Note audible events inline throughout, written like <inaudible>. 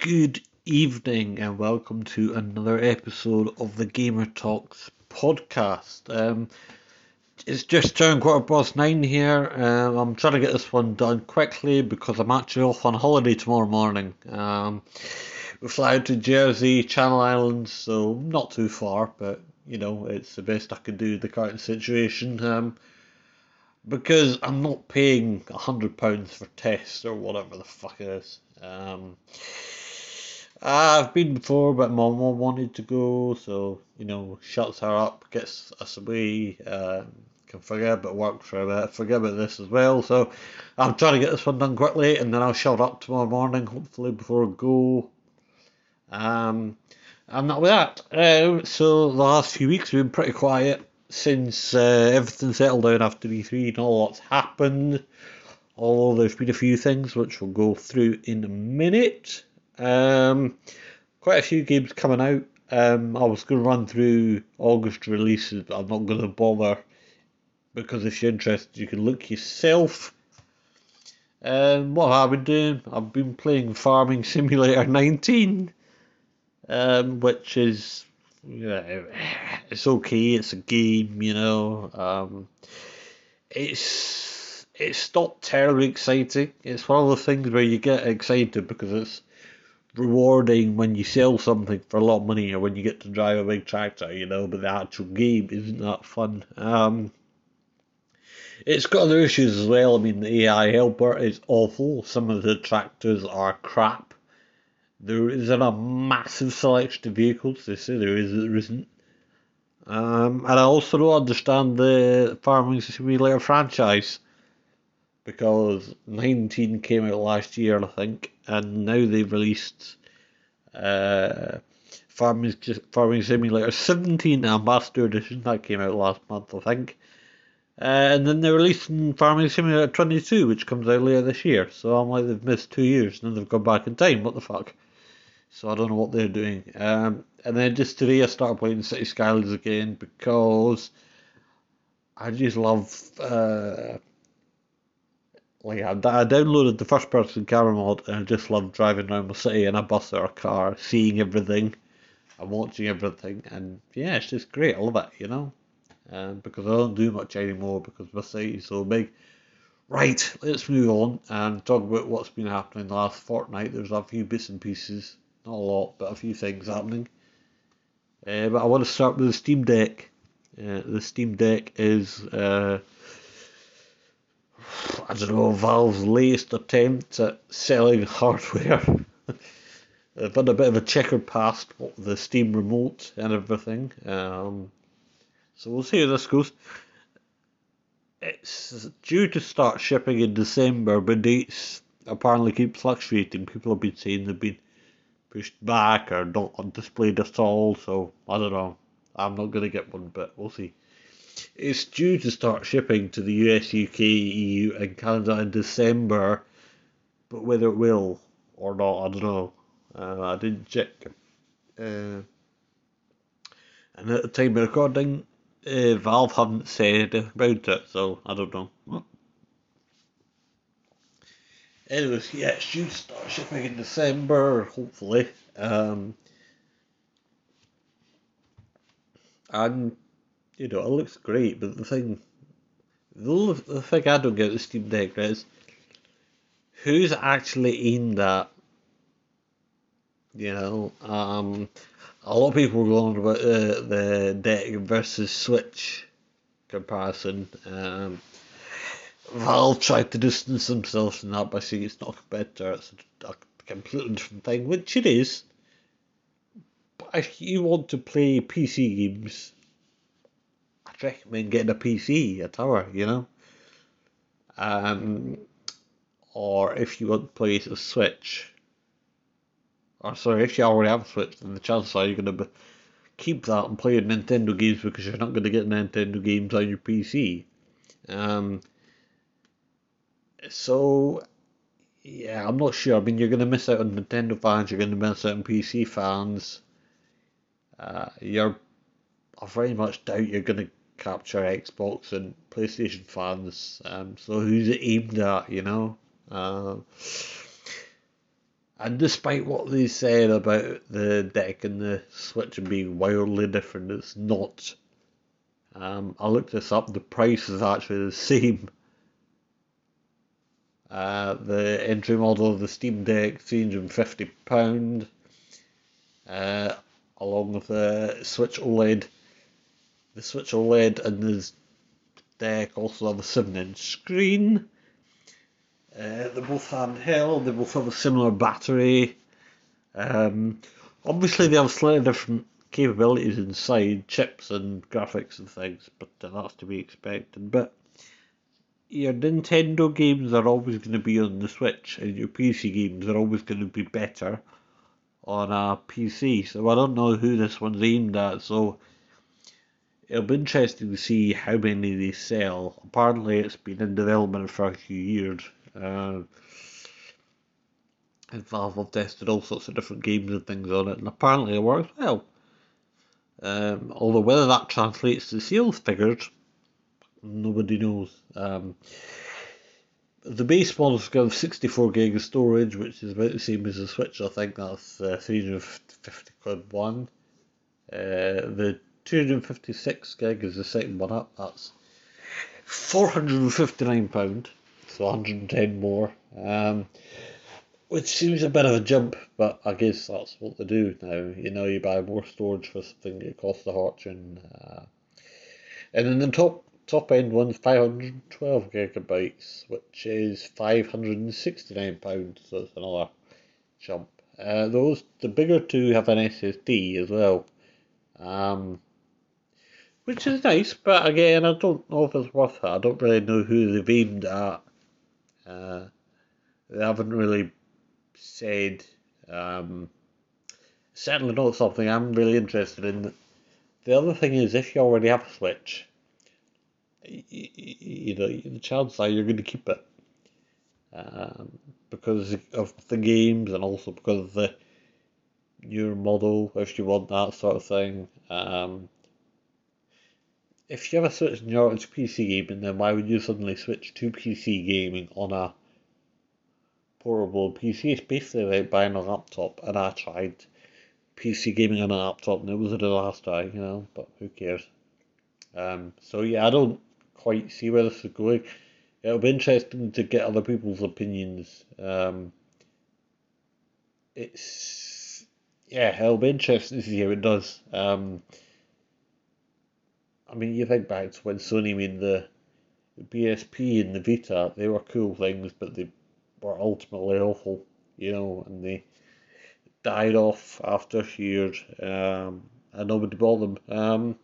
Good evening and welcome to another episode of the Gamer Talks podcast. Um, it's just turned quarter past nine here. Um, I'm trying to get this one done quickly because I'm actually off on holiday tomorrow morning. Um, we fly out to Jersey, Channel Islands, so not too far, but you know, it's the best I can do the current situation. Um, because I'm not paying a hundred pounds for tests or whatever the fuck it is. Um, I've been before, but my mum wanted to go, so you know, shuts her up, gets us away. Uh, can forget about work for a bit, forget about this as well. So I'm trying to get this one done quickly, and then I'll shut up tomorrow morning, hopefully before I go. Um, and not with that. Uh, so the last few weeks have been pretty quiet since uh, everything settled down after E3 and all that's happened. Although there's been a few things which we'll go through in a minute. Um, quite a few games coming out. Um, I was going to run through August releases, but I'm not going to bother because if you're interested, you can look yourself. Um, what have I been doing? I've been playing Farming Simulator <laughs> 19, um, which is yeah, it's okay. It's a game, you know. Um, it's it's not terribly exciting. It's one of the things where you get excited because it's rewarding when you sell something for a lot of money or when you get to drive a big tractor, you know. But the actual game isn't that fun. Um, it's got other issues as well. I mean, the AI helper is awful. Some of the tractors are crap. There isn't a massive selection of vehicles. They say there is, there isn't. Um, and I also don't understand the Farming Simulator franchise because 19 came out last year, I think, and now they've released uh, Farming Farming Simulator 17 Ambassador Edition that came out last month, I think. Uh, and then they're releasing Farming Simulator 22, which comes out later this year. So I'm like, they've missed two years and then they've gone back in time. What the fuck? So I don't know what they're doing. Um, and then just today I started playing City Skylines again because I just love. Uh, like I, I downloaded the first person camera mod and I just love driving around the city in a bus or a car, seeing everything and watching everything. And yeah, it's just great. I love it, you know. Um, because I don't do much anymore because my city is so big. Right, let's move on and talk about what's been happening the last fortnight. There's a few bits and pieces not a lot, but a few things happening. Uh, but I want to start with the Steam Deck. Uh, the Steam Deck is, uh, I don't know, Valve's latest attempt at selling hardware. <laughs> They've had a bit of a checkered past the Steam Remote and everything. Um, so we'll see how this goes. It's due to start shipping in December, but dates apparently keep fluctuating. People have been saying they've been pushed back or not displayed at all. So I don't know. I'm not going to get one, but we'll see. It's due to start shipping to the US, UK, EU, and Canada in December, but whether it will or not, I don't know. Uh, I didn't check. Uh, and at the time of recording, uh, Valve haven't said about it, so I don't know. Anyways, yeah, it should start shipping in December, hopefully. Um, and you know, it looks great, but the thing, the, the thing I don't get with Steam Deck is who's actually in that. You know, um, a lot of people were going about uh, the deck versus Switch comparison. Um, Valve tried to distance themselves from that by saying it's not a competitor, it's a, a completely different thing, which it is. But if you want to play PC games, recommend getting a PC, a tower, you know? Um, or if you want to play a Switch, or sorry, if you already have a Switch, then the chances are you're going to keep that and play Nintendo games because you're not going to get Nintendo games on your PC. Um, so yeah, I'm not sure. I mean, you're going to miss out on Nintendo fans. You're going to miss out on PC fans. Uh, you're, I very much doubt you're going to capture Xbox and PlayStation fans. Um, so who's it aimed at? You know. Uh, And despite what they said about the deck and the Switch being wildly different, it's not. Um, I looked this up, the price is actually the same. Uh, the entry model of the Steam Deck, £350, uh, along with the Switch OLED. The Switch OLED and the deck also have a 7 inch screen. Uh, they're both handheld, they both have a similar battery. Um, obviously, they have slightly different capabilities inside, chips and graphics and things, but that's to be expected. But your Nintendo games are always going to be on the Switch, and your PC games are always going to be better on a PC. So I don't know who this one's aimed at. So it'll be interesting to see how many they sell. Apparently, it's been in development for a few years. Uh, and Valve have tested all sorts of different games and things on it, and apparently it works well. Um, although whether that translates to sales figures, nobody knows. Um, the base model's got 64 gig of storage, which is about the same as the Switch. I think that's uh, 350 quid one. Uh, the 256 gig is the second one up. That's 459 pound so 110 more. Um, which seems a bit of a jump, but I guess that's what they do now. You know, you buy more storage for something that costs a fortune. Uh, and then the top top end one's 512 gigabytes, which is 569 pounds. So it's another jump. Uh, those the bigger two have an SSD as well, um, which is nice. But again, I don't know if it's worth it. I don't really know who they've aimed at. Uh, they haven't really said. Um, certainly not something I'm really interested in. The other thing is, if you already have a Switch, you, you know, the chances are you're going to keep it. Um, because of the games and also because of the newer model, if you want that sort of thing. Um, if you ever switched Switch and you're into PC gaming, then why would you suddenly switch to PC gaming on a portable PC? It's basically like buying a laptop, and I tried PC gaming on a laptop, and it was a disaster, you know, but who cares? Um, so yeah, I don't quite see where this is going. It'll be interesting to get other people's opinions. Um, it's yeah, it'll be interesting to see how it does. Um, I mean, you think back to when Sony made the, the PSP and the Vita, they were cool things, but they were ultimately awful, you know, and they died off after years, um, and nobody bought them. Um,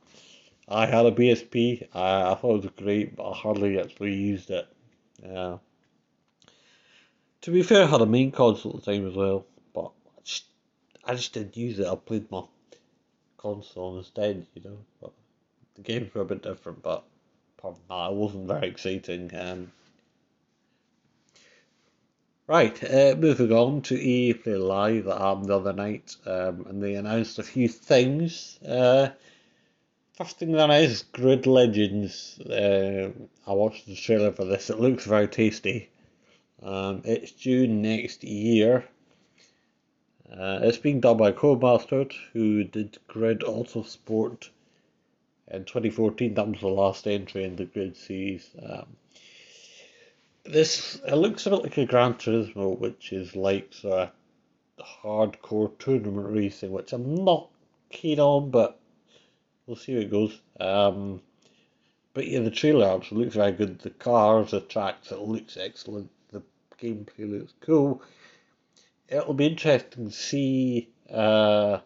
I had a PSP, I, I thought it was great, but I hardly actually used it. Uh, to be fair, I had a main console at the time as well, but I just, I just didn't use it. I played my console instead, you know. But games were a bit different, but that, it wasn't very exciting. Um, right, uh, moving on to EA Play Live that happened the other night, um, and they announced a few things. Uh, first thing they announced Grid Legends. Uh, I watched the trailer for this, it looks very tasty. Um, it's due next year. Uh, it's being done by Codemasters, who did Grid Autosport in 2014. That was the last entry in the grid series. Um, this it looks a bit like a Gran Turismo, which is like sort of hardcore tournament racing, which I'm not keen on, but we'll see how it goes. Um, but yeah, the trailer actually looks very good. The cars, the tracks, it looks excellent. The gameplay looks cool. It'll be interesting to see uh,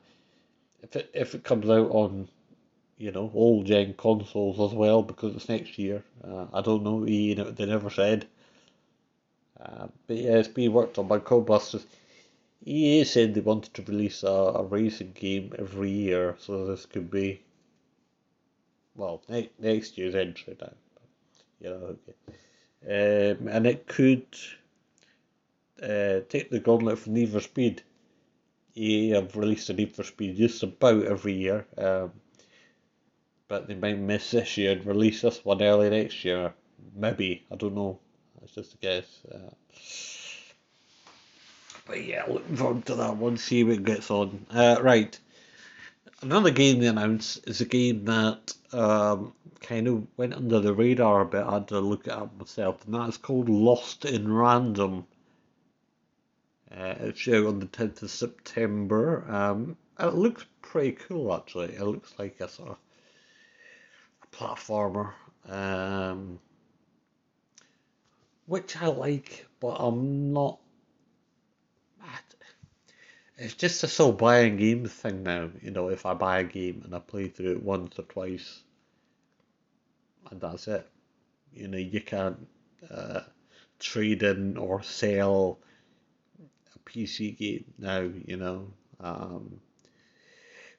if it if it comes out on you know, old gen consoles as well because it's next year. Uh, I don't know, you know, they never said. Uh, but yeah, it's being worked on by Codemasters. EA said they wanted to release a, a racing game every year, so this could be, well, ne- next year's entry now. You know, okay. Um, and it could uh, take the gauntlet from Need for Speed. EA have released a Need for Speed just about every year. Um, but they might miss this year and release this one early next year. Maybe I don't know. It's just a guess. Uh, but yeah, looking forward to that one, see what gets on. Uh, right. Another game they announced is a game that um, kind of went under the radar a bit. I had to look it up myself, and that's called Lost in Random. Uh, it's out on the 10th of September. Um, it looks pretty cool, actually. It looks like a sort of platformer, um, which I like, but I'm not it's just a of buying game thing now. You know, if I buy a game and I play through it once or twice, and that's it. You know, you can't uh, trade in or sell a PC game now. You know, um,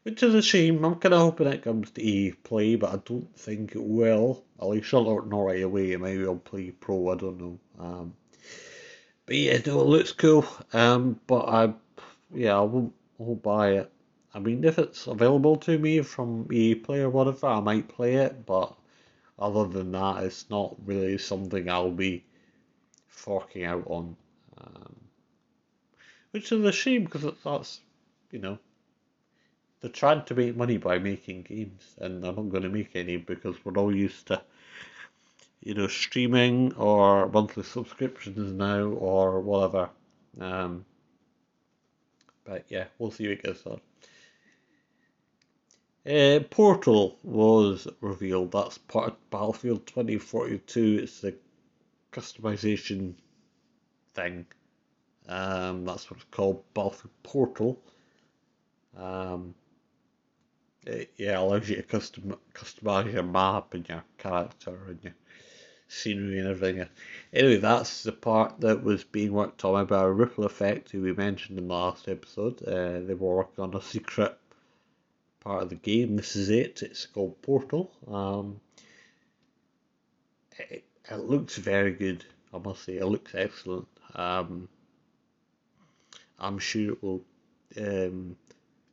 which is a shame. I'm kind of hoping it comes to Play, but I don't think it will. At least not, not right away. Maybe I'll play Pro. I don't know. Um, but yeah, no, it looks cool. Um, but I yeah, I won't, I won't buy it. I mean, if it's available to me from EA Play or whatever, I might play it, but other than that, it's not really something I'll be forking out on. Um, which is a shame because that's, you know, they're trying to make money by making games, and they're not going to make any because we're all used to, you know, streaming or monthly subscriptions now or whatever. Um, but yeah, we'll see what it goes on. Uh, Portal was revealed. That's part of Battlefield 2042. It's the customization thing. Um, that's what it's called, Battlefield Portal. Um, it, yeah, allows you to custom customize your map and your character and your scenery and everything. Anyway, that's the part that was being worked on by Ripple Effect, who we mentioned in the last episode. Uh, they were working on a secret part of the game. This is it. It's called Portal. Um, it, it looks very good. I must say, it looks excellent. Um, I'm sure it will um,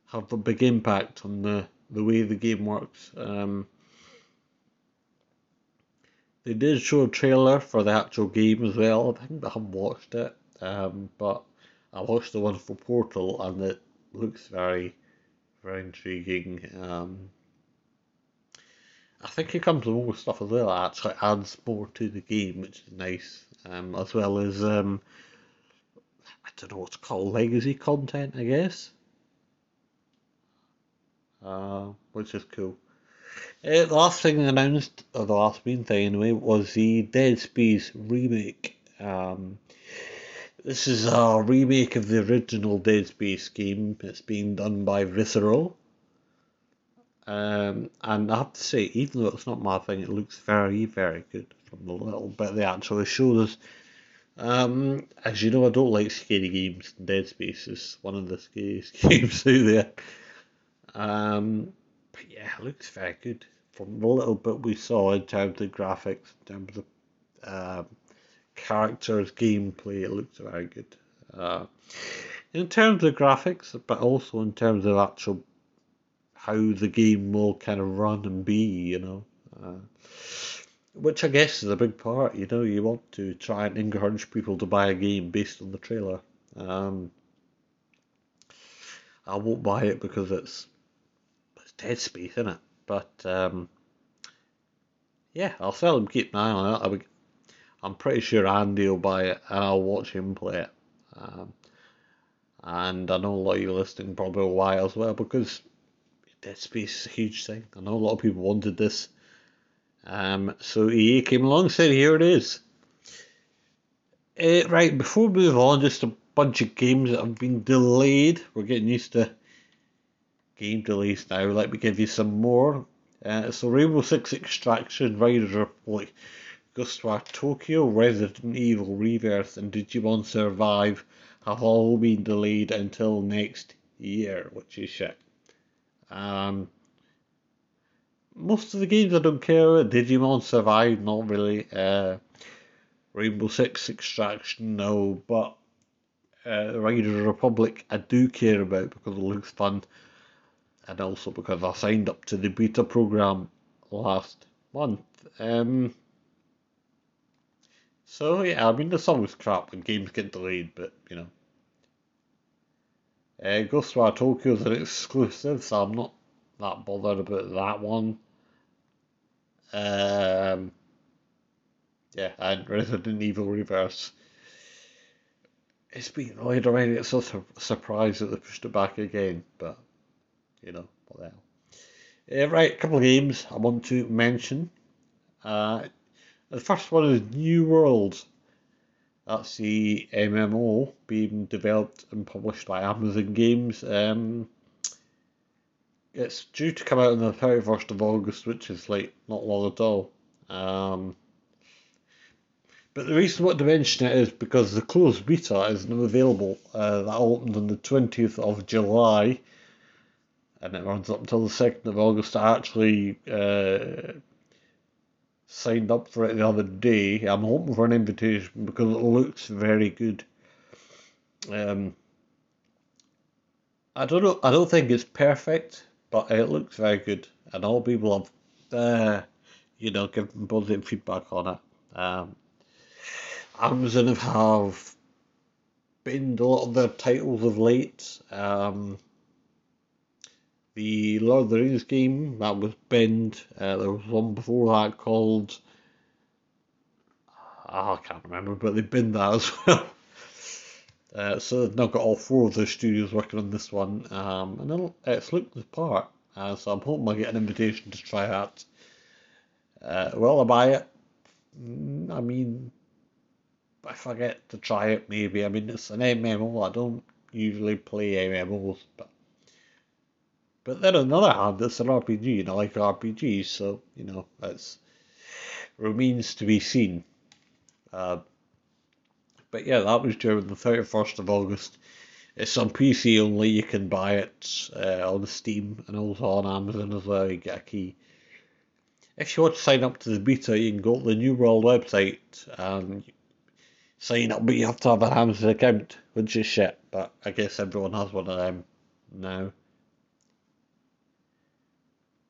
have a big impact on the, the way the game works. Um, they did show a trailer for the actual game as well. I think I haven't watched it, um, but I watched the one for Portal and it looks very, very intriguing. Um, I think it comes with more stuff as well. It actually adds more to the game, which is nice, um, as well as um, I don't know what's called legacy content, I guess, uh, which is cool. Uh, the last thing announced, or the last main thing anyway, was the Dead Space remake. Um, this is a remake of the original Dead Space game. It's being done by Visceral. Um, and I have to say, even though it's not my thing, it looks very, very good from the little bit they actually showed us. Um, as you know, I don't like scary games. Dead Space is one of the scariest <laughs> games out there. Um, but yeah, it looks very good from the little bit we saw in terms of graphics, in terms of uh, characters, gameplay. It looks very good. Uh, in terms of graphics, but also in terms of actual how the game will kind of run and be, you know. Uh, which I guess is a big part, you know. You want to try and encourage people to buy a game based on the trailer. Um, I won't buy it because it's Dead Space, isn't it? But um, yeah, I'll seldom keep an eye on it. I am pretty sure Andy will buy it and I'll watch him play it. Um, and I know a lot of you listening probably will buy as well because Dead Space is a huge thing. I know a lot of people wanted this. Um, so EA came along and said, here it is. Uh, right, before we move on, just a bunch of games that have been delayed. We're getting used to game delays now. Let me give you some more. Uh, so Rainbow Six Extraction, Riders Republic, Ghostwire Tokyo, Resident Evil Rebirth, and Digimon Survive have all been delayed until next year, which is shit. Um, most of the games I don't care about. Digimon Survive, not really. Uh, Rainbow Six Extraction, no. But uh, Riders Republic, I do care about because it looks fun and also because I signed up to the beta program last month. Um, so yeah, I mean, there's always crap when games get delayed, but you know, Uh, Ghostwire Tokyo is an exclusive, so I'm not that bothered about that one. Um, yeah, and Resident Evil Reverse. It's been really already. It's a surprise that they pushed it back again, but you know, what the hell. Uh, right, a couple of games I want to mention. Uh, the first one is New World. That's the MMO being developed and published by Amazon Games. Um, it's due to come out on the 31st of August, which is like not long at all. Um, but the reason want to mention it is because the closed beta is now available. Uh, that opened on the 20th of July and it runs up until the 2nd of August. I actually uh, signed up for it the other day. I'm hoping for an invitation because it looks very good. Um, I don't know. I don't think it's perfect, but it looks very good, and all people have, uh, you know, given positive feedback on it. Um, Amazon have binned a lot of their titles of late. Um, the Lord of the Rings game that was binned. Uh, there was one before that called. Oh, I can't remember, but they binned that as <laughs> well. Uh, so they've now got all four of the studios working on this one, um, and it's looked the part. Uh, so I'm hoping I get an invitation to try that. Uh, will I buy it? Mm, I mean, if I get to try it, maybe. I mean, it's an MMO. I don't usually play MMOs, but but then on the other hand, it's an RPG, and I like RPGs, so you know that's remains to be seen. Uh, but yeah, that was during the thirty first of August. It's on PC only. You can buy it uh, on Steam and also on Amazon as well. You get a key. If you want to sign up to the beta, you can go to the New World website and sign up, but you have to have an Amazon account, which is shit. But I guess everyone has one of them now.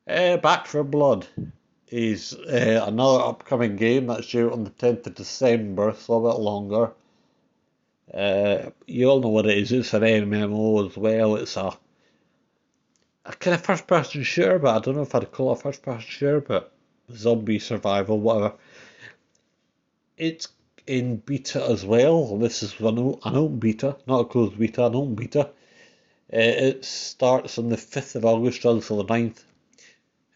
Uh, Back 4 Blood is uh, another upcoming game that's due on the 10th of December, so a bit longer. Uh, you all know what it is, it's an MMO as well. It's a, a kind of first person shooter, but I don't know if I'd call it a first person shooter, but zombie survival, whatever. It's in beta as well. This is an open beta, not a closed beta, an open beta. Uh, it starts on the 5th of August until the 9th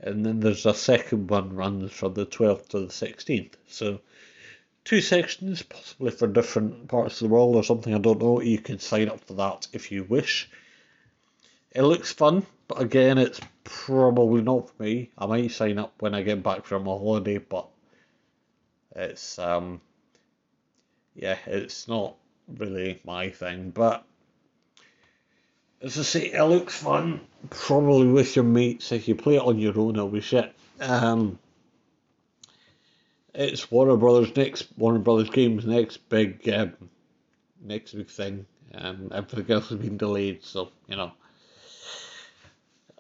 and then there's a second one runs from the 12th to the 16th. So two sections, possibly for different parts of the world or something, I don't know. You can sign up for that if you wish. It looks fun, but again, it's probably not for me. I might sign up when I get back from a holiday, but it's um yeah, it's not really my thing. But as I say, it looks fun. Probably with your mates. If you play it on your own, it'll be shit. Um, it's Warner Brothers next Warner Brothers Games next big um, next big thing. Um, everything else has been delayed, so you know.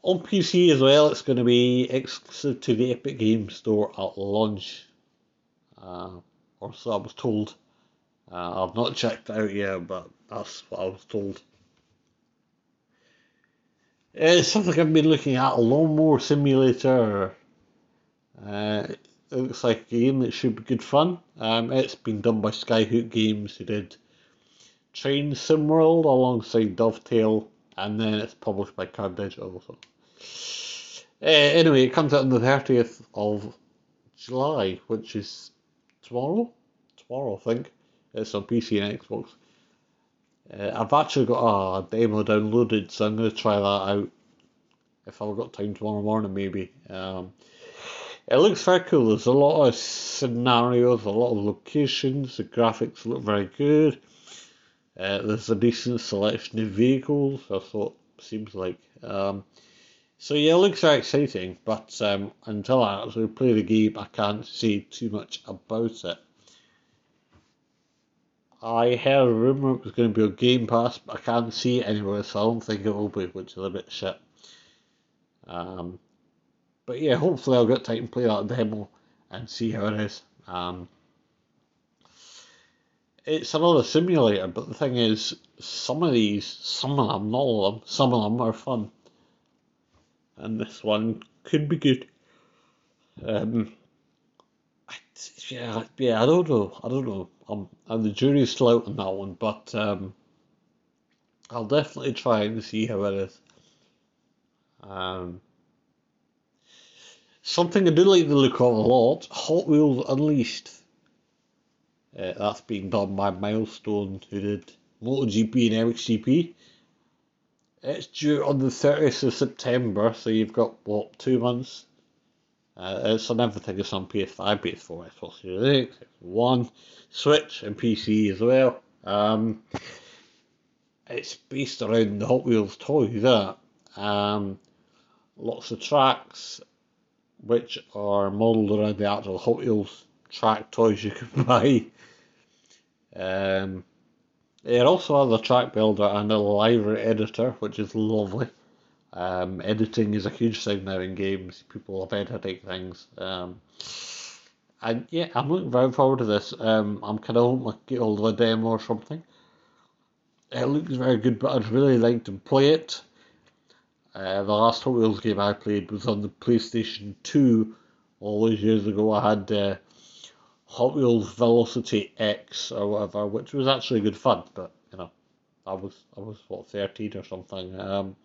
On PC as well, it's going to be exclusive to the Epic Games Store at launch, uh, or so I was told. Uh, I've not checked out yet, but that's what I was told. It's something I've been looking at, a lawnmower simulator. Uh, it looks like a game that should be good fun. Um, it's been done by Skyhook Games, who did Train SimWorld alongside Dovetail, and then it's published by Curve Digital. So. Uh, anyway, it comes out on the 30th of July, which is tomorrow. Tomorrow, I think. It's on PC and Xbox. Uh, I've actually got a demo downloaded, so I'm going to try that out if I've got time tomorrow morning, maybe. Um, it looks very cool. There's a lot of scenarios, a lot of locations. The graphics look very good. Uh, there's a decent selection of vehicles. I thought seems like. Um, so yeah, it looks very exciting. But um, until I actually play the game, I can't say too much about it. I heard a rumour it was going to be on Game Pass, but I can't see it anywhere, so I don't think it will be, which is a bit shit. Um, but yeah, hopefully I'll get time to play that demo and see how it is. Um, it's another simulator, but the thing is, some of these, some of them, not all of them, some of them are fun. And this one could be good. Um, yeah, yeah, I don't know. I don't know. I'm, and the jury's still out on that one, but um, I'll definitely try and see how it is. Um, something I do like the look of a lot Hot Wheels Unleashed. Uh, that's being done by Milestone, who did MotoGP and MXGP. It's due on the 30th of September, so you've got, what, two months? Uh, it's on everything. It's on PS5, PS4, Xbox Series X, One, Switch, and PC as well. Um, it's based around the Hot Wheels toys, that. Um, lots of tracks, which are modelled around the actual Hot Wheels track toys you can <laughs> buy. Um, it also has a track builder and a library editor, which is lovely. Um, editing is a huge thing now in games. People love editing things. Um, and yeah, I'm looking very forward to this. Um, I'm kind of hoping I get hold of a demo or something. It looks very good, but I'd really like to play it. Uh, the last Hot Wheels game I played was on the PlayStation 2 all those years ago. I had uh, Hot Wheels Velocity X or whatever, which was actually good fun, but you know, I was I was what thirteen or something. Um,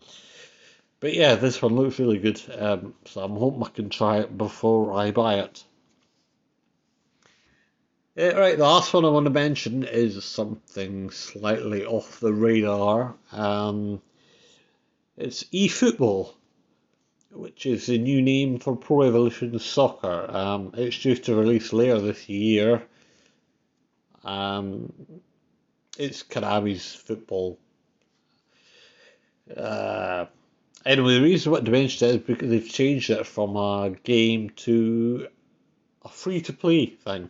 but yeah, this one looks really good, um, so I'm hoping I can try it before I buy it. Yeah, right, the last one I want to mention is something slightly off the radar. Um, it's eFootball which is the new name for Pro Evolution Soccer. Um, it's due to release later this year. Um, it's Konami's football. Uh, anyway, the reason what Dimension is because they've changed it from a game to a free to play thing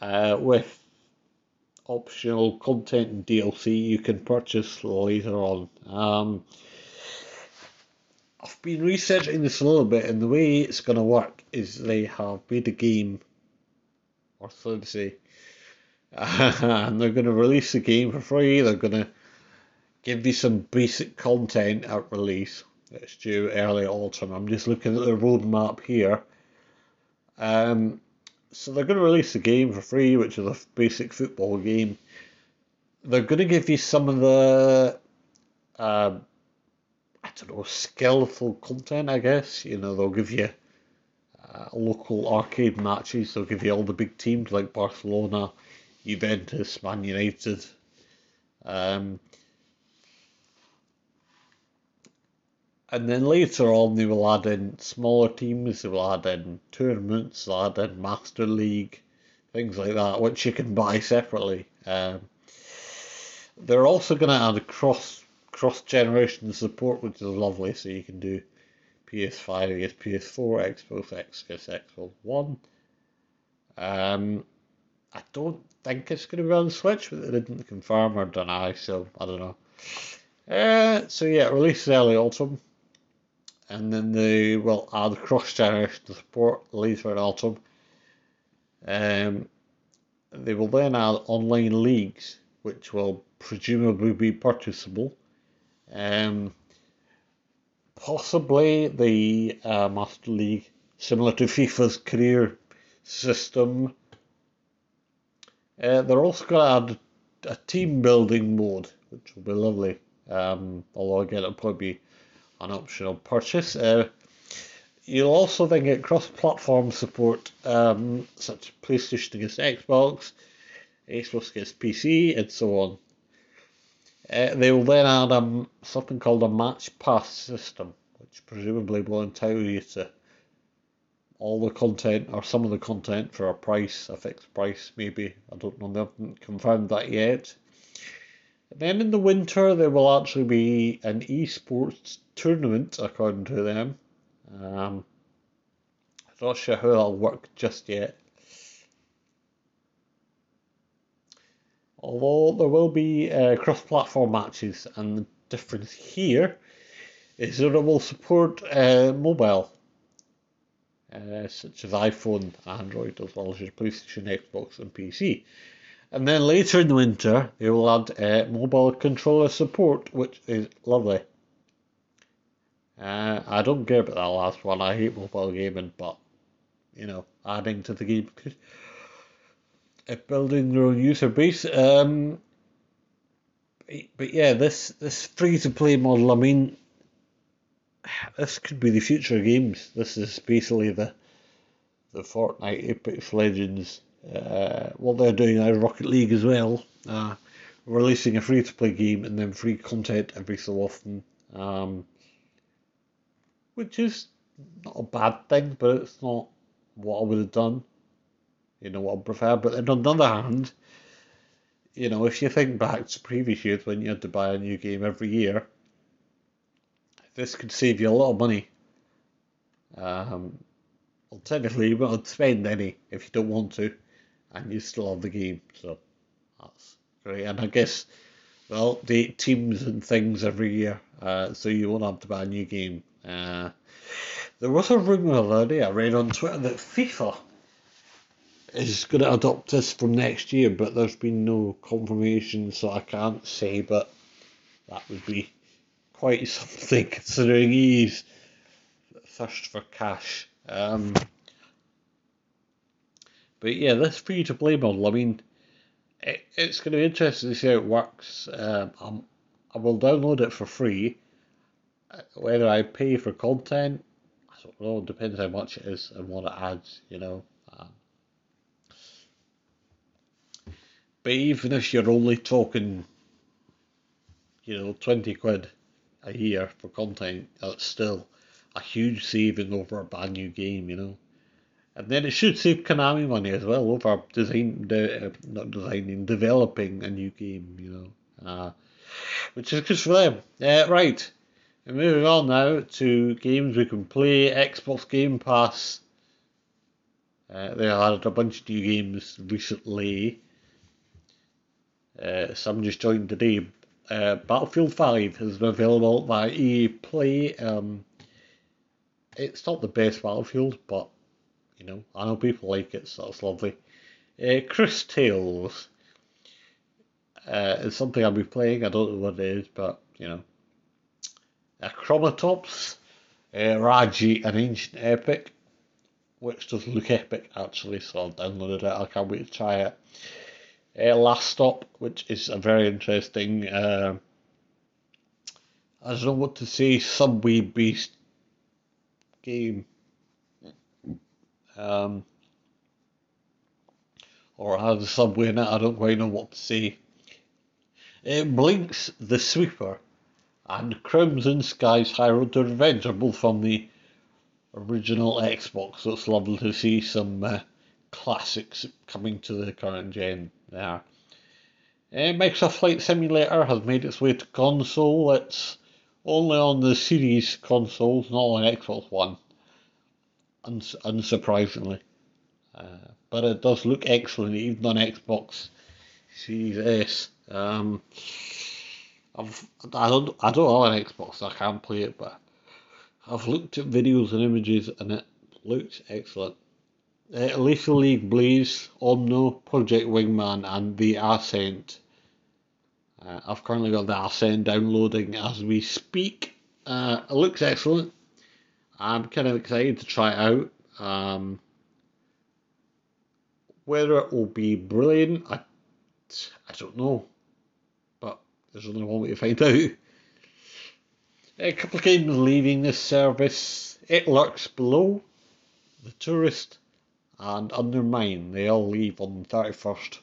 uh, with optional content and DLC you can purchase later on. Um, I've been researching this a little bit, and the way it's going to work is they have made a game, or so to say, <laughs> and they're going to release the game for free. They're going to give you some basic content at release. It's due early autumn. I'm just looking at the roadmap here. Um, so they're going to release the game for free, which is a basic football game. They're going to give you some of the uh, I don't know, skillful content, I guess. You know, they'll give you uh, local arcade matches, they'll give you all the big teams like Barcelona, Juventus, Man United. Um, and then later on, they will add in smaller teams, they will add in tournaments, they'll add in Master League, things like that, which you can buy separately. Um, they're also going to add cross cross generation support, which is lovely. So you can do PS5 against PS4, Xbox X Xbox One. Um, I don't think it's going to be on Switch, but they didn't confirm or deny, so I don't know. Uh, so yeah, releases early autumn, and then they will add cross generation support later in autumn. Um, they will then add online leagues, which will presumably be purchasable. Um, possibly the uh, Master League, similar to FIFA's career system. Uh, they're also going to add a team building mode, which will be lovely. Um, although again, it'll probably be an optional purchase. Uh, you'll also then get cross-platform support, um, such as PlayStation against Xbox, Xbox against PC, and so on. Uh, they will then add a, something called a match pass system, which presumably will entitle you to all the content or some of the content for a price, a fixed price maybe. I don't know, they haven't confirmed that yet. Then in the winter, there will actually be an esports tournament, according to them. Um, I'm not sure how that'll work just yet. although there will be uh, cross-platform matches, and the difference here is that it will support uh, mobile, uh, such as iPhone, Android, as well as your PlayStation, Xbox, and PC. And then later in the winter, they will add uh, mobile controller support, which is lovely. Uh, I don't care about that last one. I hate mobile gaming, but you know, adding to the game, building their own user base. Um, but yeah, this this free to play model. I mean, this could be the future of games. This is basically the the Fortnite Apex Legends. Uh, what they're doing now, Rocket League as well, uh, releasing a free to play game and then free content every so often, um, which is not a bad thing, but it's not what I would have done. You know what I prefer. But then on the other hand, you know, if you think back to previous years when you had to buy a new game every year, this could save you a lot of money. Um, alternatively, you won't spend any if you don't want to, and you still have the game. So that's great. And I guess well, they teams and things every year, uh, so you won't have to buy a new game. Uh, there was a rumor the other day I read on Twitter that FIFA is going to adopt this from next year, but there's been no confirmation, so I can't say. But that would be quite <laughs> something considering he's thirst for cash. Um, but yeah, this free to play model, I mean, it, it's going to be interesting to see how it works. Um, i will download it for free. Uh, whether I pay for content, I don't know, depends how much it is and what it adds, you know. Um, but even if you're only talking, you know, 20 quid a year for content, that's still a huge saving over a brand new game, you know. And then it should save Konami money as well over design, de, uh, not designing, developing a new game, you know, uh, which is good for them. Uh, right, and moving on now to games we can play. Xbox Game Pass. Uh, they added a bunch of new games recently. Uh, some just joined today. Uh, Battlefield 5 has been available by EA Play. Um, it's not the best Battlefield, but you know, I know people like it, so that's lovely. Uh, Cris Tales uh, is something I'll be playing. I don't know what it is, but you know. Uh, Chronotops, uh, Raji, an ancient epic, which does look epic actually, so I downloaded it. I can't wait to try it. Uh, Last Stop, which is a very interesting. Uh, I don't know what to say. Subway based game um, or a subway in it, I don't quite know what to say. It Blinx the Sweeper and Crimson Skies High Road to Revenge are both from the original Xbox, so it's lovely to see some uh, classics coming to the current gen there. Uh, Microsoft Flight Simulator has made its way to console. It's only on the Series consoles, not on Xbox One uns- unsurprisingly. Uh, but it does look excellent even on Xbox Series S. Um, I've, I don't I don't have an Xbox, so I can't play it, but I've looked at videos and images and it looks excellent. Uh, Lethal League Blaze, Omno, Project Wingman, and The Ascent. Uh, I've currently got The Ascent downloading as we speak. Uh, it looks excellent. I'm kind of excited to try it out. Um, whether it will be brilliant, I, I don't know. But there's only one way to find <laughs> out. A couple of games leaving this service. It lurks below. The Touryst and Undermine. They all leave on the 31st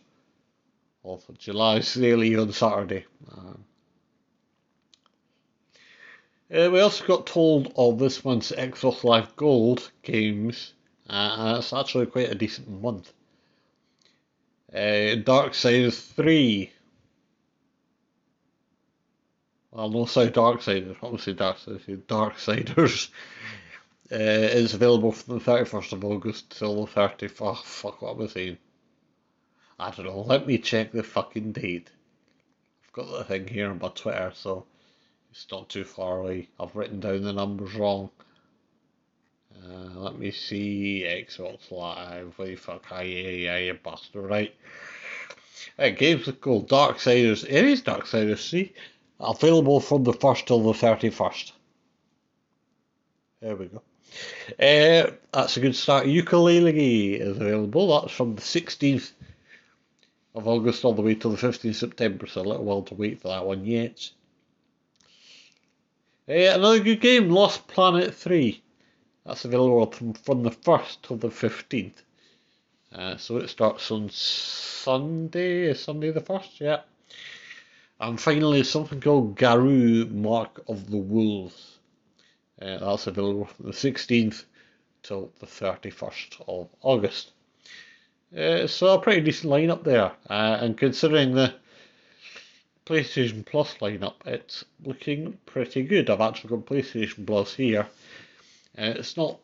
of July. So they leave on Saturday. Um, uh, we also got told of this month's Xbox Live Gold games, uh, and it's actually quite a decent month. Uh, Darksiders 3. Well, no, sorry, Darksiders. Obviously, Darksiders. <laughs> Darksiders uh, is available from the 31st of August till the 30th. Oh, fuck, what am I saying? I don't know. Let me check the fucking date. I've got the thing here on my Twitter, so it's not too far away. I've written down the numbers wrong. Uh, let me see. Xbox Live. Where the fuck you, yeah, you bastard, right? Uh, games called Darksiders, it is Darksiders 3, available from the 1st till the 31st. There we go. Uh, that's a good start. Yooka-Laylee is available. That's from the 16th of August all the way till the 15th of September, so a little while to wait for that one yet. Uh, another good game, Lost Planet 3. That's available from, from the 1st till the 15th. Uh, so it starts on Sunday, Sunday the 1st, yeah. And finally, something called Garou Mark of the Wolves. Uh, that's available from the 16th till the 31st of August. Uh, so a pretty decent lineup there, uh, and considering the PlayStation Plus lineup, it's looking pretty good. I've actually got PlayStation Plus here. Uh, it's not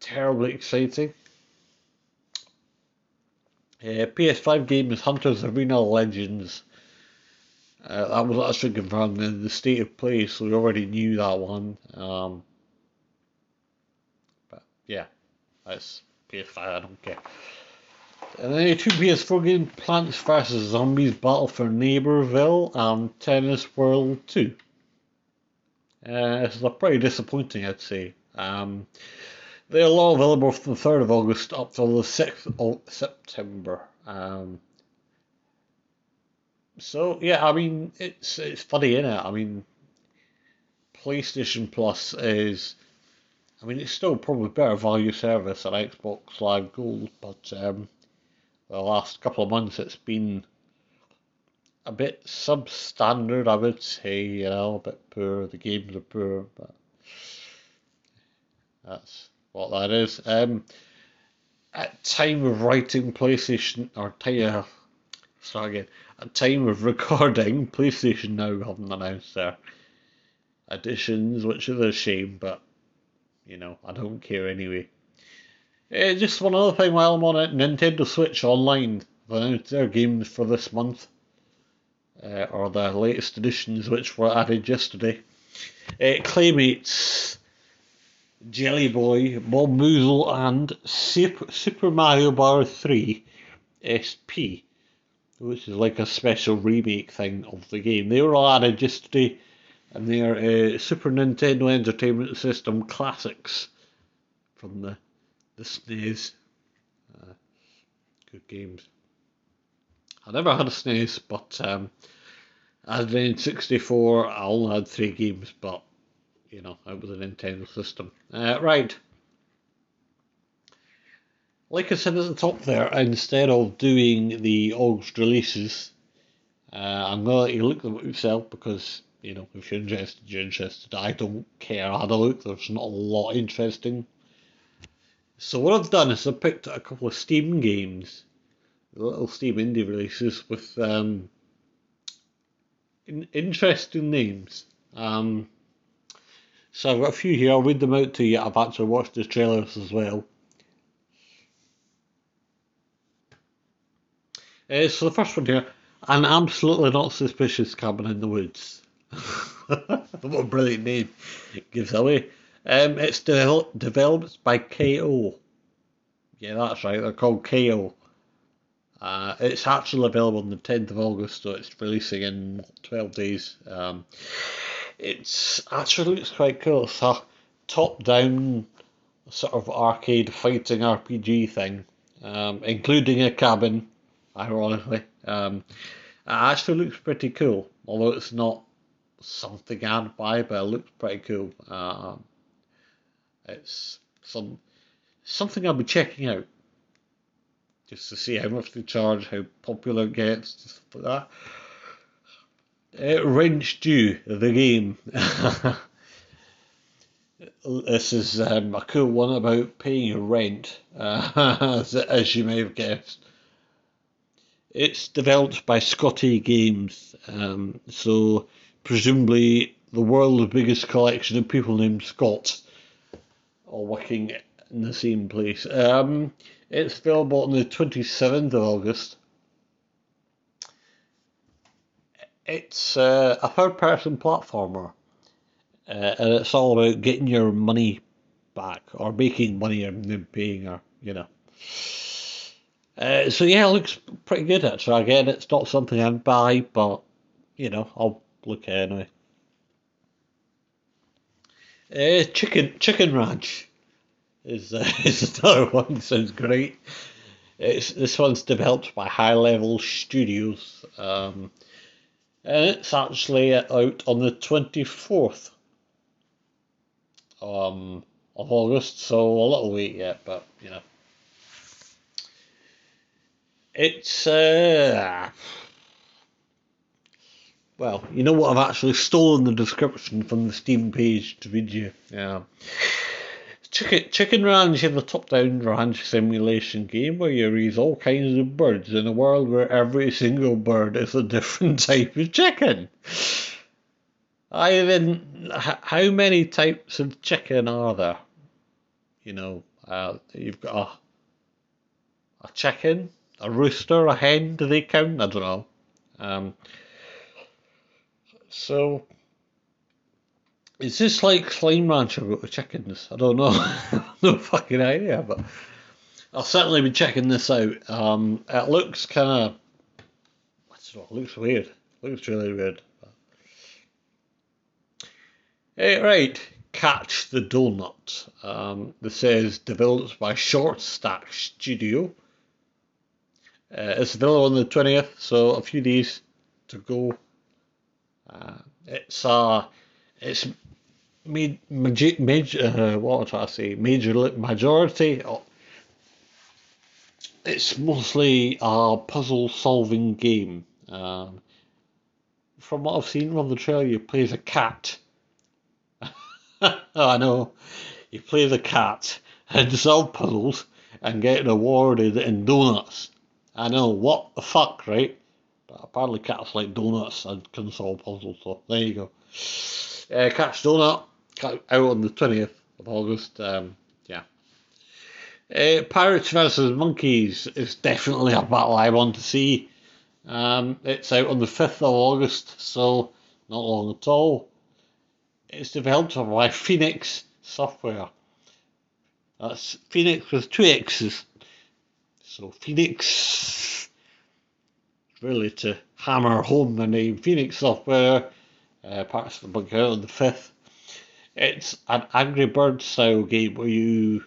terribly exciting. Uh, PS5 game is Hunters Arena Legends. Uh, that was actually confirmed in the state of play, so we already knew that one. Um, but yeah, that's PS5, I don't care. And then a two PS4 game, Plants vs. Zombies Battle for Neighborville and Tennis World 2. Uh, this is a pretty disappointing, I'd say. Um, they're all available from the 3rd of August up till the 6th of September. Um, so yeah, I mean it's it's funny, isn't it? I mean, PlayStation Plus is, I mean, it's still probably better value service than Xbox Live Gold, but um, the last couple of months it's been a bit substandard, I would say. You know, a bit poor. The games are poor, but that's what that is. Um, at time of writing, PlayStation or time, start again. At time of recording, <laughs> PlayStation now haven't announced their additions, which is a shame, but you know I don't care anyway. Uh, just one other thing while I'm on it, Nintendo Switch Online announced their games for this month, uh, or the latest editions which were added yesterday. Uh, Claymates Jelly Boy, Bombuzal, and Super, Mario Bros. 3 SP, which is like a special remake thing of the game. They were all added yesterday, and they are uh, Super Nintendo Entertainment System classics from the, the SNES. Uh, good games. I never had a SNES, but um, I had an N64. I only had three games, but you know, it was a Nintendo system. Uh, right. Like I said at the top there, instead of doing the August releases, uh, I'm going to let you look them up yourself because, you know, if you're interested, you're interested. I don't care. I had a look, there's not a lot interesting. So what I've done is I've picked a couple of Steam games, little Steam indie releases with um, in- interesting names. Um, so I've got a few here. I'll read them out to you. I've actually watched the trailers as well. Uh, so the first one here, an absolutely not suspicious cabin in the woods. <laughs> what a brilliant name it gives away. Um, it's de- developed by KO. Yeah, that's right. They're called KO. Uh, it's actually available on the 10th of August, so it's releasing in 12 days. Um, it's actually looks quite cool. It's a top-down sort of arcade fighting RPG thing, um, including a cabin. Ironically, um, it actually looks pretty cool. Although it's not something I'd buy, but it looks pretty cool. Um, it's some something I'll be checking out just to see how much they charge, how popular it gets, just like that. Uh, Rent Due, the game. <laughs> this is um, a cool one about paying your rent, uh, <laughs> as, as, you may have guessed. It's developed by Scotty Games, um, so presumably the world's biggest collection of people named Scott all working in the same place. Um, it's available on the 27th of August. It's uh, a third person platformer, uh, and it's all about getting your money back or making money and then paying her, you know. Uh, so yeah, it looks pretty good actually. Again, it's not something I'd buy, but you know, I'll look anyway. Uh, chicken Chicken Ranch is uh, <laughs> is another one. Sounds great. It's this one's developed by High Level Studios, um, and it's actually out on the twenty fourth um, of August. So a little wait yet, but you know, it's uh, well, you know what? I've actually stolen the description from the Steam page to read you. Yeah. Chicken, Chicken Ranch is a top-down ranch simulation game where you raise all kinds of birds in a world where every single bird is a different <laughs> type of chicken. I then, how many types of chicken are there? You know, uh, you've got a, a chicken, a rooster, a hen. Do they count? I don't know. Um, so, is this like Slime Rancher with the chickens? I don't know. <laughs> no fucking idea, but I'll certainly be checking this out. Um, it looks kind of, it looks weird. Looks really weird. Hey, right, Catch the Donut. Um, this says developed by Short Stack Studio. Uh, it's available on the 20th, so a few days to go. Uh, it's uh, it's made major, major uh, what was I trying to say major majority. it's mostly a puzzle solving game. Um, from what I've seen from the trailer, you play as a cat. oh, <laughs> I know. You play the cat and solve puzzles and get rewarded in donuts. I know what the fuck, right? But apparently cats like donuts and can solve puzzles, so there you go. Uh, Catch Donut out on the 20th of August. Um, yeah. Uh, Pirates versus Monkeys is definitely a battle I want to see. Um, it's out on the 5th of August, so not long at all. It's developed by Phoenix Software. That's Phoenix with two X's. So Phoenix, really to hammer home the name, Phoenix Software, uh, parts of the bunker on the 5th. It's an Angry Bird style game where you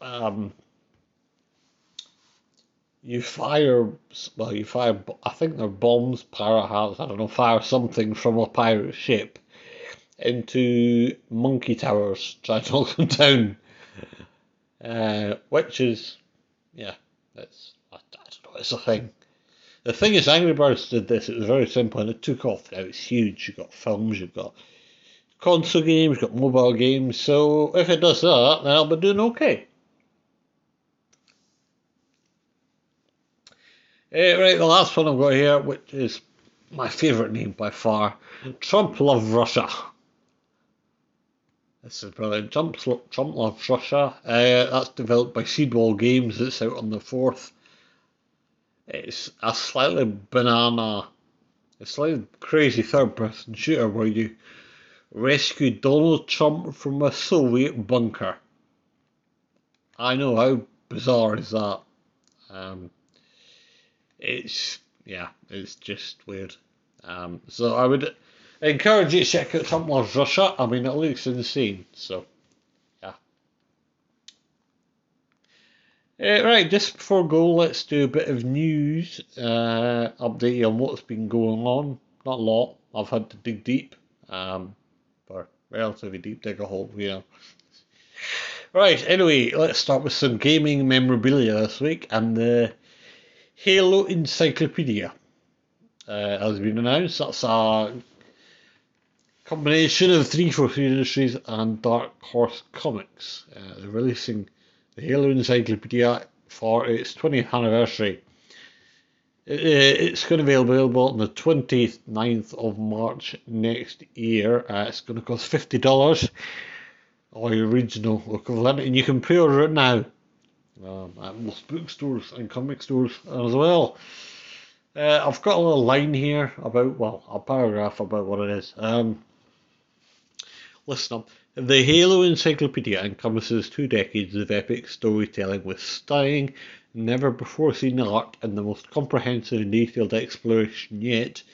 um, you fire well you fire I think they're bombs, pirate hats, I don't know, fire something from a pirate ship into monkey towers, try to knock them <laughs> down. Uh, which is yeah, it's I, I don't know, it's a thing. The thing is, Angry Birds did this. It was very simple, and it took off. Now it's huge. You've got films, you've got console games, you've got mobile games. So if it does that, then I'll be doing okay. Uh, right, the last one I've got here, which is my favourite name by far, Trump Love Russia. This is brilliant. Trump, Trump Loves Russia. Uh, that's developed by Seedwall Games. It's out on the 4th. It's a slightly banana, a slightly crazy third person shooter where you rescue Donald Trump from a Soviet bunker. I know, how bizarre is that? Um, it's, yeah, it's just weird. Um, so I would encourage you to check out something like Russia. I mean, it looks insane. So, Uh, right, just before go, let's do a bit of news uh, update you on what's been going on. Not a lot. I've had to dig deep, um, for relatively deep dig a hole, know. Right, anyway, let's start with some gaming memorabilia this week and the Halo Encyclopedia uh, has been announced. That's a combination of 343 Industries and Dark Horse Comics. Uh, they're releasing the Halo Encyclopedia for its 20th anniversary. It's going to be available on the 29th of March next year. Uh, it's going to cost $50 or your original equivalent, and you can pre order it now um, at most bookstores and comic stores as well. Uh, I've got a little line here about, well, a paragraph about what it is. Um, Listen up. The Halo Encyclopedia encompasses two decades of epic storytelling with stunning never before seen art and the most comprehensive and detailed exploration yet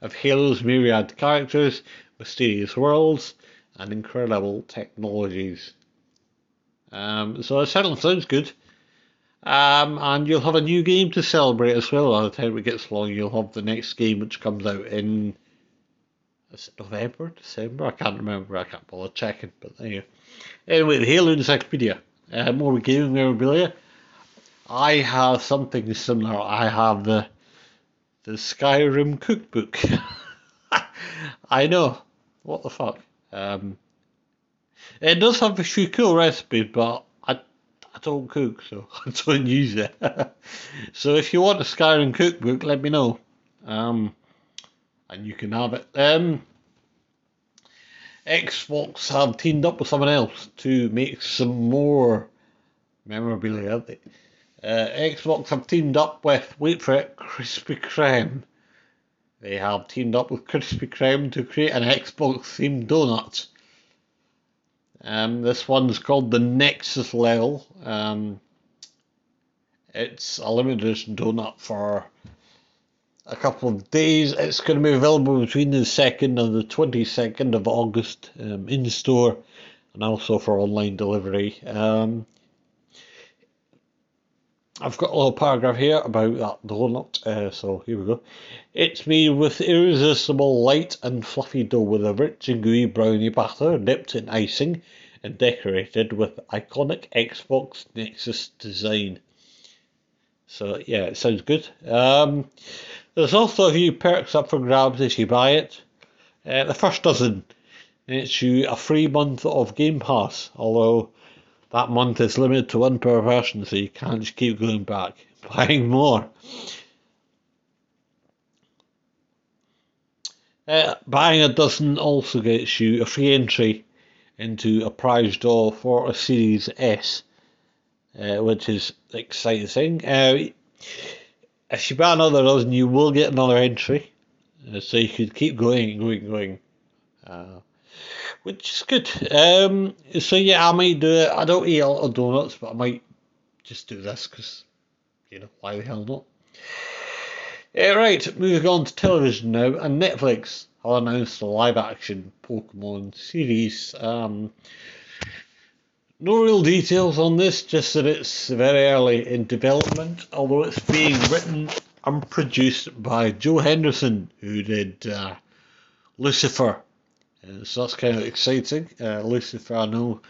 of Halo's myriad characters, mysterious worlds, and incredible technologies. Um, so it certainly sounds good. Um, and you'll have a new game to celebrate as well. By the time it gets along, you'll have the next game which comes out in is it November, December? I can't remember. I can't bother checking. But go. Anyway, the Halo Encyclopedia. Uh, more gaming memorabilia. I have something similar. I have the the Skyrim cookbook. <laughs> I know. What the fuck? Um, it does have a few cool recipes, but I, I don't cook, so <laughs> I don't use it. <laughs> so if you want a Skyrim cookbook, let me know. Um, and you can have it. Um, Xbox have teamed up with someone else to make some more memorabilia? Uh, Xbox have teamed up with, wait for it, Krispy Kreme. They have teamed up with Krispy Kreme to create an Xbox themed donut. Um, this one's called the Nexus Level. Um, it's a limited edition donut for a couple of days. It's going to be available between the 2nd and the 22nd of August um, in store and also for online delivery. Um, I've got a little paragraph here about that donut, uh, so here we go. It's made with irresistible light and fluffy dough with a rich and gooey brownie batter dipped in icing and decorated with iconic Xbox Nexus design. So yeah, it sounds good. Um, there's also a few perks up for grabs if you buy it. Uh, the first dozen it's you a free month of Game Pass, although that month is limited to one per person, so you can't just keep going back <laughs> buying more. Uh, buying a dozen also gets you a free entry into a prize draw for a Series S, uh, which is exciting. Uh, if you buy another dozen, you will get another entry. Uh, so you could keep going, going, going. Uh, which is good. Um, so yeah, I might do it. I don't eat a lot of donuts, but I might just do this because, you know, why the hell not? Yeah, right, moving on to television now, and Netflix have announced a live-action Pokemon series. Um, no real details on this, just that it's very early in development, although it's being written and produced by Joe Henderson, who did uh, Lucifer. Uh, so that's kind of exciting. Uh, Lucifer, I know,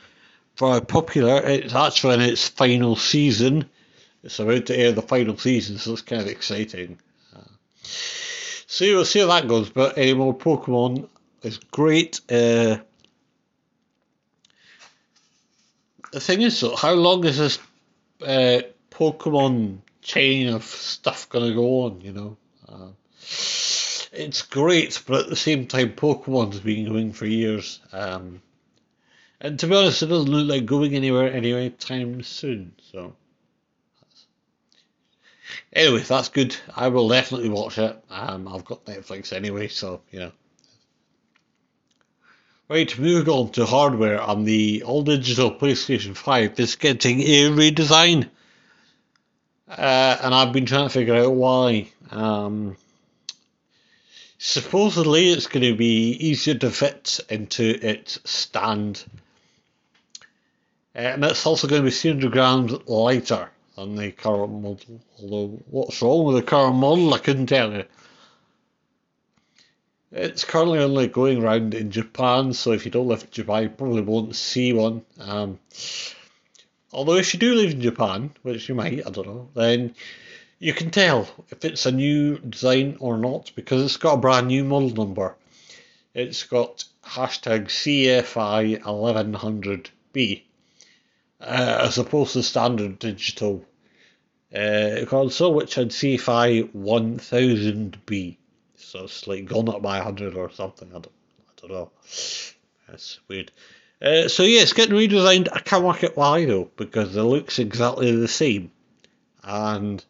very popular. It's actually in its final season. It's about to air the final season, so it's kind of exciting. Uh, so we'll see how that goes. But anymore, Pokemon is great. Uh, the thing is, though, how long is this uh, Pokemon chain of stuff going to go on? You know, uh, it's great, but at the same time, Pokemon's been going for years. Um, and to be honest, it doesn't look like going anywhere anyway time soon. So, anyway, that's good. I will definitely watch it. Um, I've got Netflix anyway, so you know. Right, moving on to hardware, and the all digital PlayStation 5 is getting a redesign. Uh, and I've been trying to figure out why. Um, supposedly, it's going to be easier to fit into its stand. Uh, and it's also going to be 300 grams lighter than the current model. Although, what's wrong with the current model, I couldn't tell you. It's currently only going around in Japan, so if you don't live in Japan, you probably won't see one. Um, although if you do live in Japan, which you might, I don't know, then you can tell if it's a new design or not because it's got a brand new model number. It's got hashtag CFI 1100B uh, as opposed to standard digital uh, console, which had CFI 1000B. So it's like gone up by 100 or something. I don't, I don't know. That's weird. Uh, so yeah, it's getting redesigned. I can't work out why though, because it looks exactly the same. And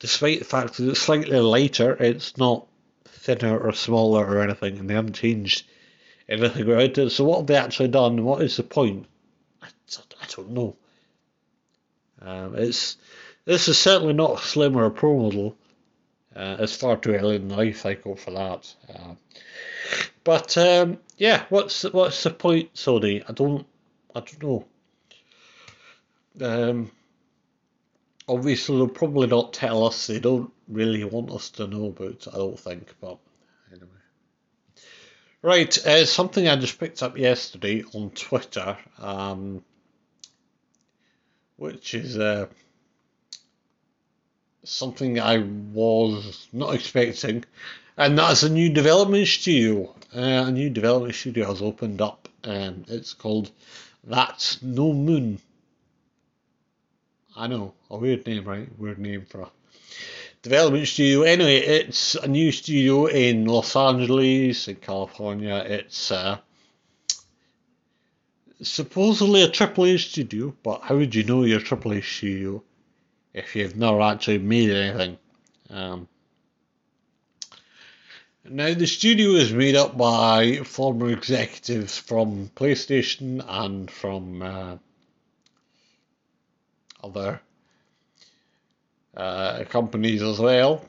despite the fact that it's slightly lighter, it's not thinner or smaller or anything, and they haven't changed anything about it. So what have they actually done? What is the point? I, I don't know. Um, it's This is certainly not a Slim or Pro model. Uh, it's far too early in the life cycle for that. Uh, but um, yeah, what's what's the point, Sony? I don't, I don't know. Um, obviously, they'll probably not tell us. They don't really want us to know about. I don't think, but anyway. Right, uh, something I just picked up yesterday on Twitter, um, which is uh, something I was not expecting, and that's a new development studio. Uh, a new development studio has opened up, and it's called That's No Moon. I know, a weird name, right? Weird name for a development studio. Anyway, it's a new studio in Los Angeles, in California. It's uh, supposedly a AAA studio, but how would you know your AAA studio if you've never actually made anything? Um, now, the studio is made up by former executives from PlayStation and from uh, other uh, companies as well.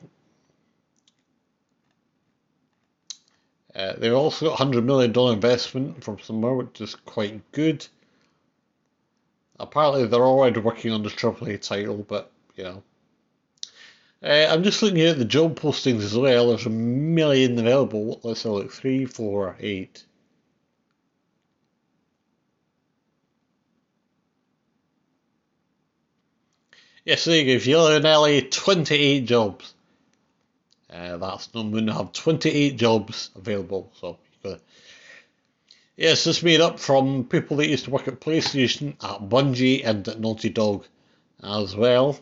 Uh, they've also got a $100 million investment from somewhere, which is quite good. Apparently, they're already working on the AAA title, but you know. Uh, I'm just looking at the job postings as well. There's a million available. Let's a look. Three, four, eight. Yes, there you go. If you live in LA, 28 jobs. Uh, that's no moon. have 28 jobs available. So you got. Yes, it's made up from people that used to work at PlayStation, at Bungie, and at Naughty Dog as well.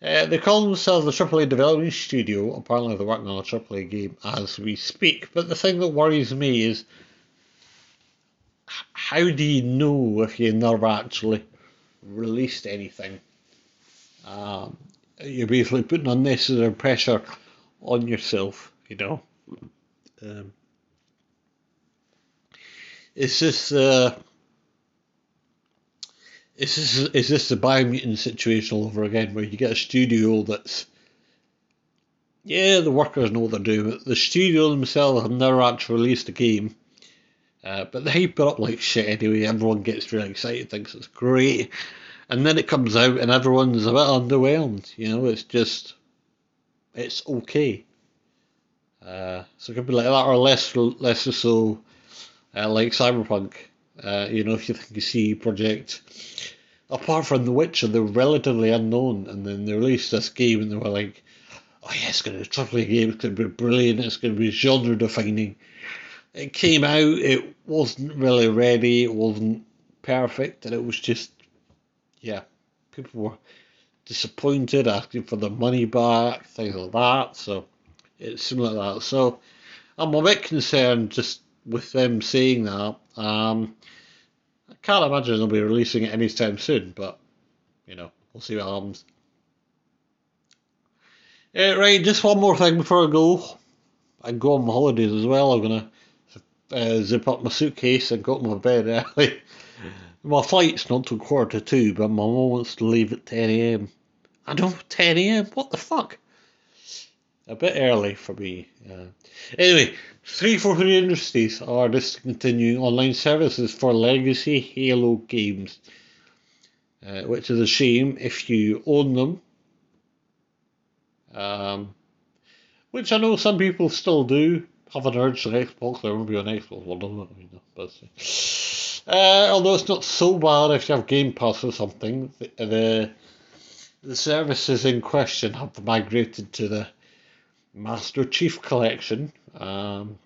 Uh, they call themselves the AAA Development Studio. Apparently, they're working on a AAA game as we speak. But the thing that worries me is how do you know if you never actually released anything? Um, you're basically putting unnecessary pressure on yourself, you know. Um, it's just uh, is this is this the Biomutant situation all over again, where you get a studio that's yeah, the workers know what they're doing, but the studio themselves have never actually released a game. Uh, but they hype it up like shit anyway. Everyone gets really excited, thinks it's great, and then it comes out and everyone's a bit underwhelmed. You know, it's just it's okay. Uh, so it could be like that, or less less so uh, like Cyberpunk. Uh, you know, if you think you see Project, apart from The Witcher, they're relatively unknown, and then they released this game and they were like, oh yeah, it's going to be a triple game, it's going to be brilliant, it's going to be genre defining. It came out, it wasn't really ready, it wasn't perfect, and it was just yeah, people were disappointed, asking for their money back, things like that. So it's similar like that. So I'm a bit concerned just with them saying that. Um, I can't imagine they'll be releasing it anytime soon, but you know, we'll see what happens. Yeah, right, just one more thing before I go. I go on my holidays as well. I'm gonna uh, zip up my suitcase and go to my bed early. <laughs> My flight's not till quarter to two, but my mum wants to leave at 10 a.m. I don't 10 a.m. What the fuck? A bit early for me. Uh, anyway, 343 Industries are discontinuing online services for legacy Halo games, uh, which is a shame if you own them. Um, which I know some people still do have an urge to Xbox. There won't be on Xbox One, doesn't it? I mean, but, uh, although it's not so bad if you have Game Pass or something. The, the, the services in question have migrated to the Master Chief Collection. Um,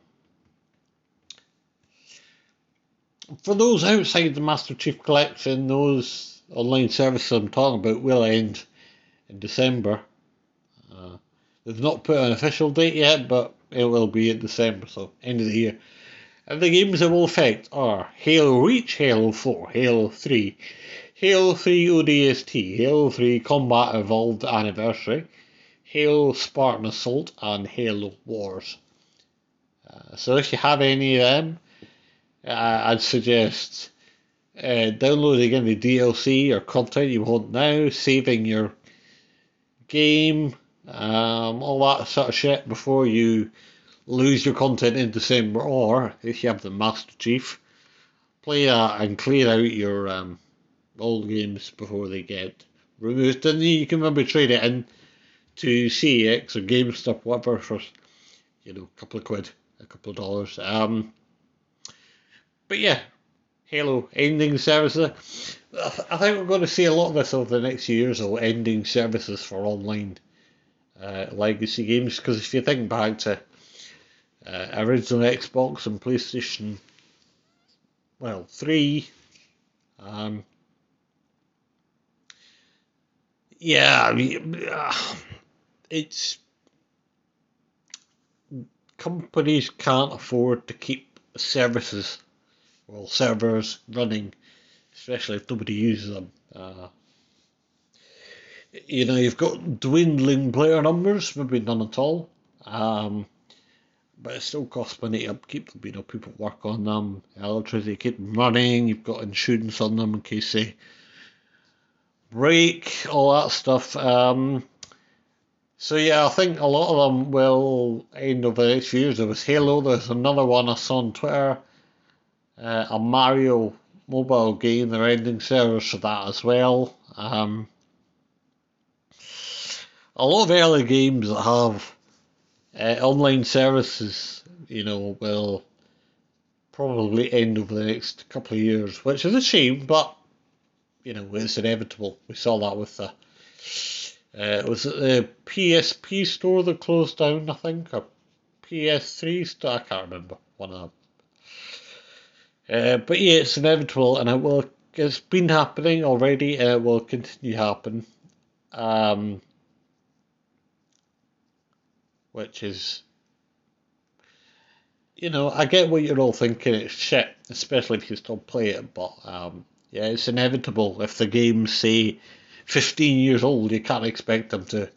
for those outside the Master Chief Collection, those online services I'm talking about will end in December. Uh, they've not put an official date yet, but it will be in December, so end of the year. And the games that will affect are Halo Reach, Halo 4, Halo 3, Halo 3 ODST, Halo 3 Combat Evolved Anniversary, Halo Spartan Assault, and Halo Wars. Uh, so if you have any of them, uh, I'd suggest uh, downloading any DLC or content you want now, saving your game, um, all that sort of shit before you lose your content in December, or if you have the Master Chief, play that and clear out your um, old games before they get removed. And you can maybe trade it in to CEX or GameStop, whatever, for you know a couple of quid, a couple of dollars. Um, but yeah, Halo ending services. I think we're going to see a lot of this over the next few years of ending services for online uh, legacy games. Because if you think back to uh, original Xbox and PlayStation, well, 3, um, yeah, I mean, uh, it's companies can't afford to keep services, well, servers running especially if nobody uses them. Uh, you know, you've got dwindling player numbers, maybe none at all. Um, but it still costs money to upkeep them. You know, people work on them, electricity keep them running. You've got insurance on them in case they break, all that stuff. Um, so yeah, I think a lot of them will end over the next years. There was Halo. There's another one I saw on Twitter. Uh, a Mario mobile game, they're ending servers for that as well. Um, a lot of early games that have uh, online services, you know, will probably end over the next couple of years, which is a shame, but you know, it's inevitable. We saw that with the uh, was it the PSP store that closed down, I think, or PS3 store? I can't remember. One of them. Uh, but yeah, it's inevitable, and it will. It's been happening already, and it will continue to happen. Um, which is, you know, I get what you're all thinking. It's shit, especially if you still play it. But um, yeah, it's inevitable. If the game's say 15 years old, you can't expect them to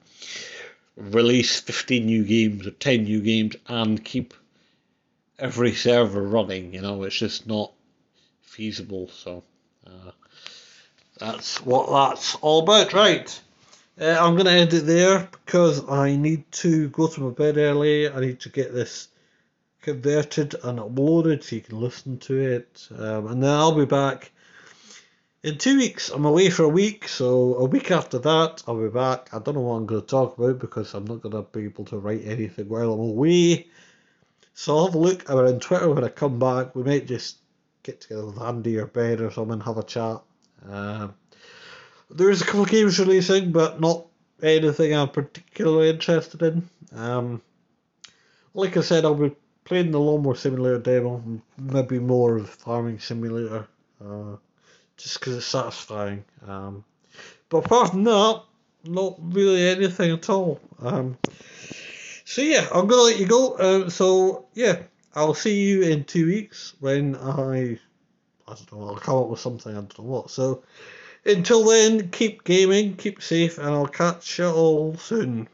release 15 new games or 10 new games and keep every server running. You know, it's just not feasible. So uh, that's what that's all about, right? Uh, I'm going to end it there because I need to go to my bed early. I need to get this converted and uploaded so you can listen to it. Um, and then I'll be back in two weeks. I'm away for a week, so a week after that, I'll be back. I don't know what I'm going to talk about because I'm not going to be able to write anything while I'm away. So I'll have a look around Twitter when I come back. We might just get together with Andy or Ben or someone, have a chat. Um, there is a couple of games releasing, but not anything I'm particularly interested in. Um, like I said, I'll be playing the Lawnmower Simulator demo, maybe more of Farming Simulator, uh, just because it's satisfying. Um, but apart from that, not really anything at all. Um, so yeah, I'm gonna let you go. Um, so yeah, I'll see you in two weeks when I I don't know. I'll come up with something. I don't know what. So until then, keep gaming, keep safe, and I'll catch you all soon.